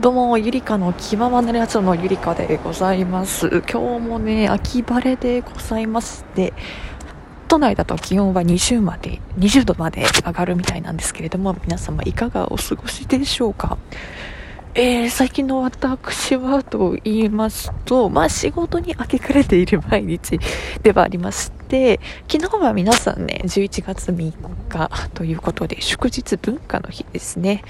どうも、ゆりかの気ままなやつのゆりかでございます。今日もね、秋晴れでございまして、都内だと気温は20まで、20度まで上がるみたいなんですけれども、皆様いかがお過ごしでしょうか？えー、最近の私はと言いますと、まあ仕事に明け暮れている毎日ではありまして、昨日は皆さんね、11月3日ということで、祝日文化の日ですね。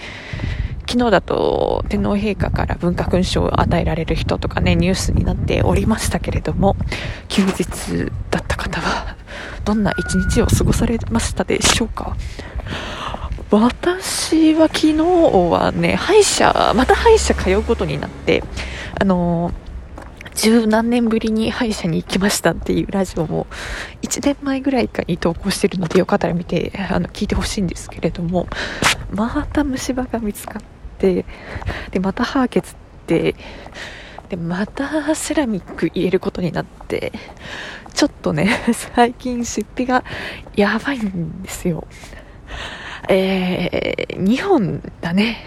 昨日だと天皇陛下から文化勲章を与えられる人とかね、ニュースになっておりましたけれども、休日だった方は、どんな一日を過ごされましたでしょうか？私は昨日はね、歯医者、また歯医者通うことになって、あの十何年ぶりに歯医者に行きましたっていうラジオも1年前ぐらいかに投稿してるのでよかったら見てあの聞いてほしいんですけれどもまた虫歯が見つかってでまた歯削ってでまたセラミック入れることになってちょっとね 最近出費がやばいんですよ。えー、2本だね。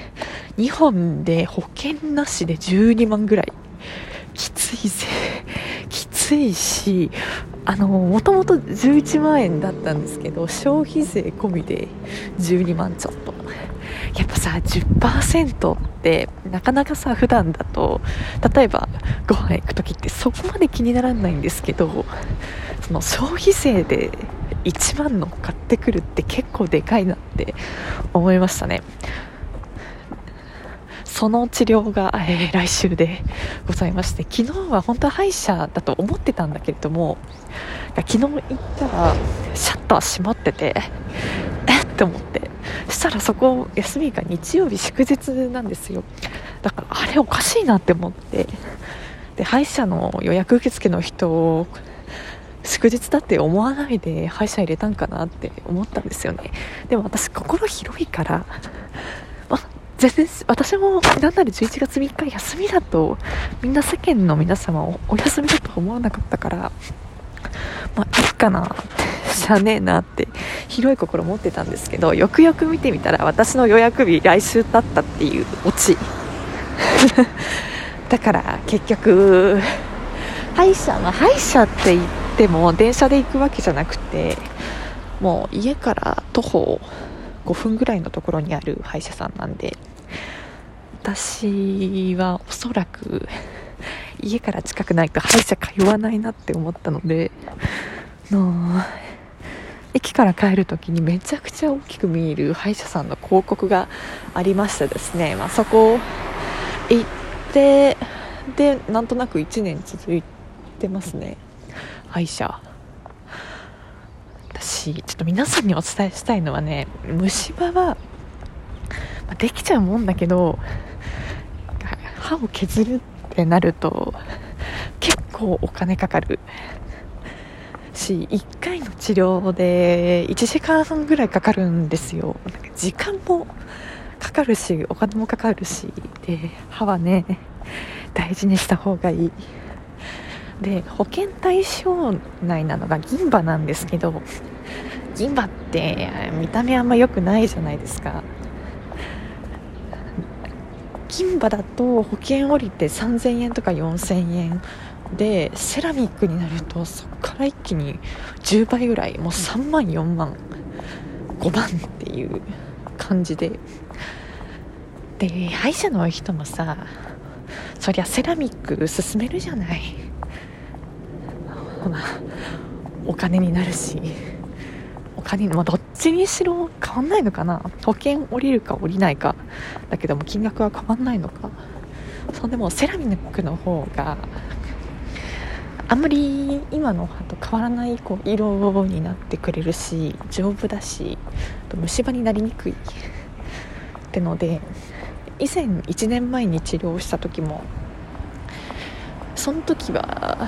2本で保険なしで12万ぐらい。きついぜ。きついしあのもともと11万円だったんですけど消費税込みで12万ちょっと。さ10%ってなかなかさ普段だと例えばご飯行く時ってそこまで気にならないんですけどその消費税で1万の買ってくるって結構でかいなって思いましたね。その治療が、えー、来週でございまして昨日は本当は歯医者だと思ってたんだけれども昨日行ったらシャッター閉まっててえって思って。したらそこ休みが日曜日祝日なんですよ。だからあれおかしいなって思って。で歯医者の予約受付の人を祝日だって思わないで歯医者入れたんかなって思ったんですよね。でも私心広いからま全然私もなんなら11月3日休みだとみんな世間の皆様をお休みだと思わなかったからまあいいかなってしゃねえなって広い心持ってたんですけどよくよく見てみたら私の予約日来週だったっていうオチ。だから結局歯医者は歯医者って言っても電車で行くわけじゃなくてもう家から徒歩5分ぐらいのところにある歯医者さんなんで私はおそらく家から近くないと歯医者通わないなって思ったのでの駅から帰るときにめちゃくちゃ大きく見える歯医者さんの広告がありましてですね、まあ、そこ行ってでなんとなく1年続いてますね。歯医者。私ちょっと皆さんにお伝えしたいのはね虫歯はできちゃうもんだけど歯を削るってなると結構お金かかる。し1回の治療で1時間半ぐらいかかるんですよ。なんか時間もかかるしお金もかかるしで歯はね大事にした方がいい。で保険対象内なのが銀歯なんですけど銀歯って見た目あんま良くないじゃないですか。金歯だと保険降りて3000円とか4000円でセラミックになるとそこから一気に10倍ぐらいもう3万4万5万っていう感じで。で歯医者の人もさそりゃセラミック勧めるじゃない。まあお金になるしお金まあ、どっちにしろ変わんないのかな。保険降りるか降りないか。だけども金額は変わんないのか。そうでもセラミックの方があんまり今の歯と変わらないこう色になってくれるし丈夫だし虫歯になりにくい。ってので以前1年前に治療した時もその時は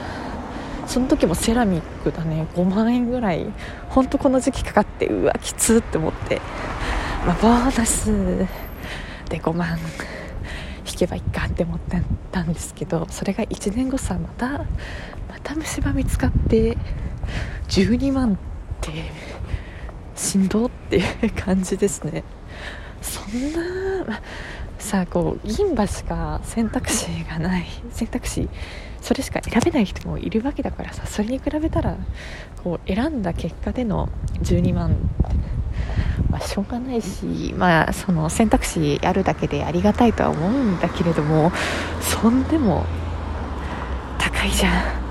その時もセラミックだね。5万円ぐらい。ほんとこの時期かかってうわきつって思って、まあ、ボーナスで5万。引けばいいかって思ってたんですけどそれが1年後さまたまた虫歯見つかって12万ってしんどっていう感じですね。そんなさあこう銀歯しか選択肢がない。選択肢それしか選べない人もいるわけだからさそれに比べたらこう選んだ結果での12万まあ、しょうがないし、まあ、その選択肢あるだけでありがたいとは思うんだけれどもそんでも高いじゃん。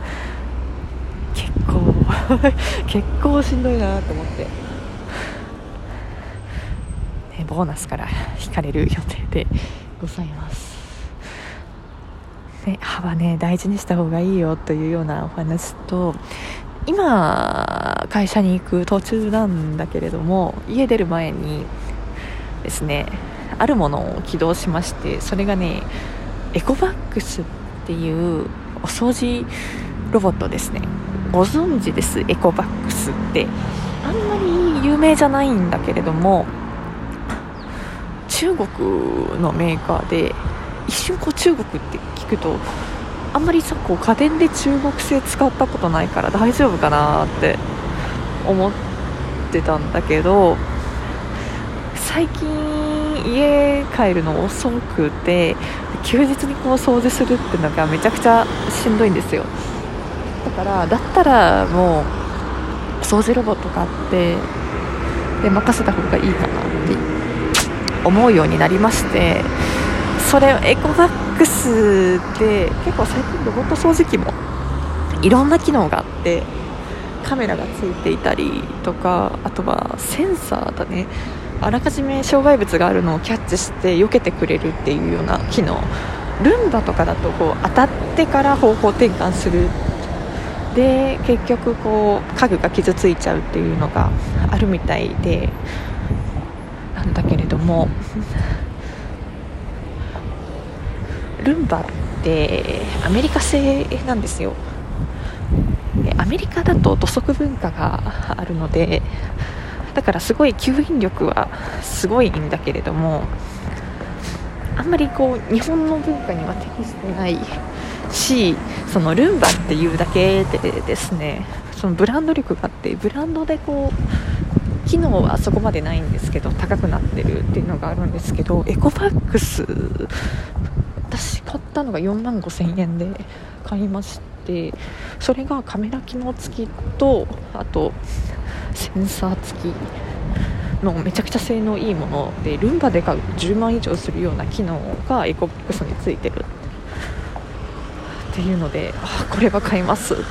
結構 結構しんどいなと思って、ね、ボーナスから引かれる予定でございます。ね、歯はね大事にした方がいいよというようなお話と今会社に行く途中なんだけれども家出る前にですねあるものを起動しましてそれがねエコバックスっていうお掃除ロボットですね。ご存知です？エコバックスって。あんまり有名じゃないんだけれども中国のメーカーで一瞬こう中国って聞くとあんまりさこう家電で中国製使ったことないから大丈夫かなって思ってたんだけど最近家帰るの遅くて休日にこう掃除するっていうのがめちゃくちゃしんどいんですよ。だからだったらもう掃除ロボット買ってで任せた方がいいかなって思うようになりましてそれエコバックスで結構最近ロボット掃除機もいろんな機能があってカメラがついていたりとかあとはセンサーだね。あらかじめ障害物があるのをキャッチして避けてくれるっていうような機能。ルンバとかだとこう当たってから方向転換するで結局こう家具が傷ついちゃうっていうのがあるみたいでなんだけれども。ルンバってアメリカ製なんですよ。アメリカだと土足文化があるのでだからすごい吸引力はすごいんだけれどもあんまりこう日本の文化には適してないしそのルンバっていうだけでですねそのブランド力があってブランドでこう機能はそこまでないんですけど高くなってるっていうのがあるんですけどエコバックス私買ったのが4万5000円で買いましてそれがカメラ機能付きとあとセンサー付きのめちゃくちゃ性能いいものでルンバで買う10万以上するような機能がエコボックスについてるっていうのであこれは買いますって。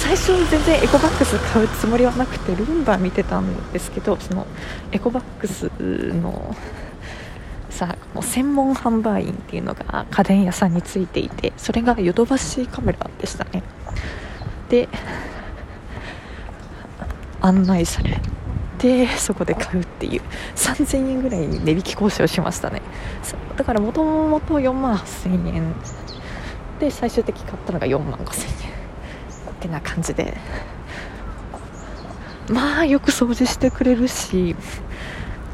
最初全然エコバックス買うつもりはなくてルンバ見てたんですけどそのエコバックスのさもう専門販売員っていうのが家電屋さんについていてそれがヨドバシカメラでしたね。で案内されてそこで買うっていう3000円ぐらい値引き交渉しましたね。だからもともと4万8000円で最終的に買ったのが4万5000円。ってな感じで。まあよく掃除してくれるし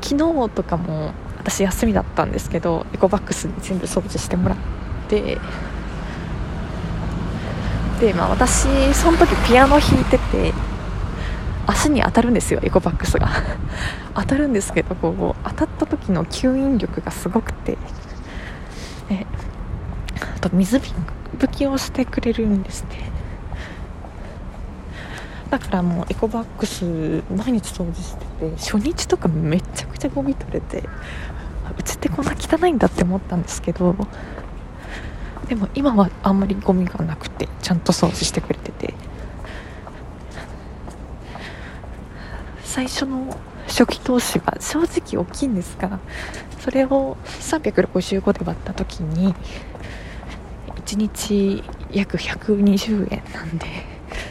昨日とかも私休みだったんですけどエコバックスに全部掃除してもらって。で、まあ、私その時ピアノ弾いてて足に当たるんですよエコバックスが。当たるんですけどこう当たった時の吸引力がすごくて。えあと水瓶拭きをしてくれるんですね。だからもうエコバックス毎日掃除してて初日とかめちゃくちゃゴミ取れてうちってこんな汚いんだって思ったんですけどでも今はあんまりゴミがなくてちゃんと掃除してくれてて。最初の初期投資は正直大きいんですがそれを365で割った時に1日約120円なんで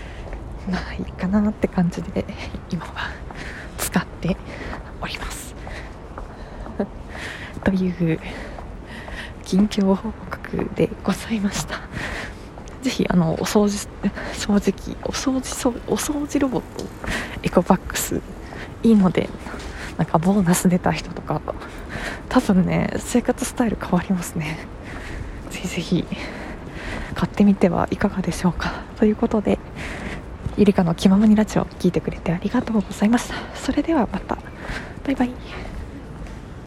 まあいいかなって感じで今は使っております。という近況報告でございました。ぜひあのお掃除 掃除機お掃除お掃除ロボットエコバックスいいのでなんかボーナス出た人とか多分ね生活スタイル変わりますね。ぜひぜひ。買ってみてはいかがでしょうか。ということでゆりかの気ままにラジオ聞いてくれてありがとうございました。それではまた。バイバイ。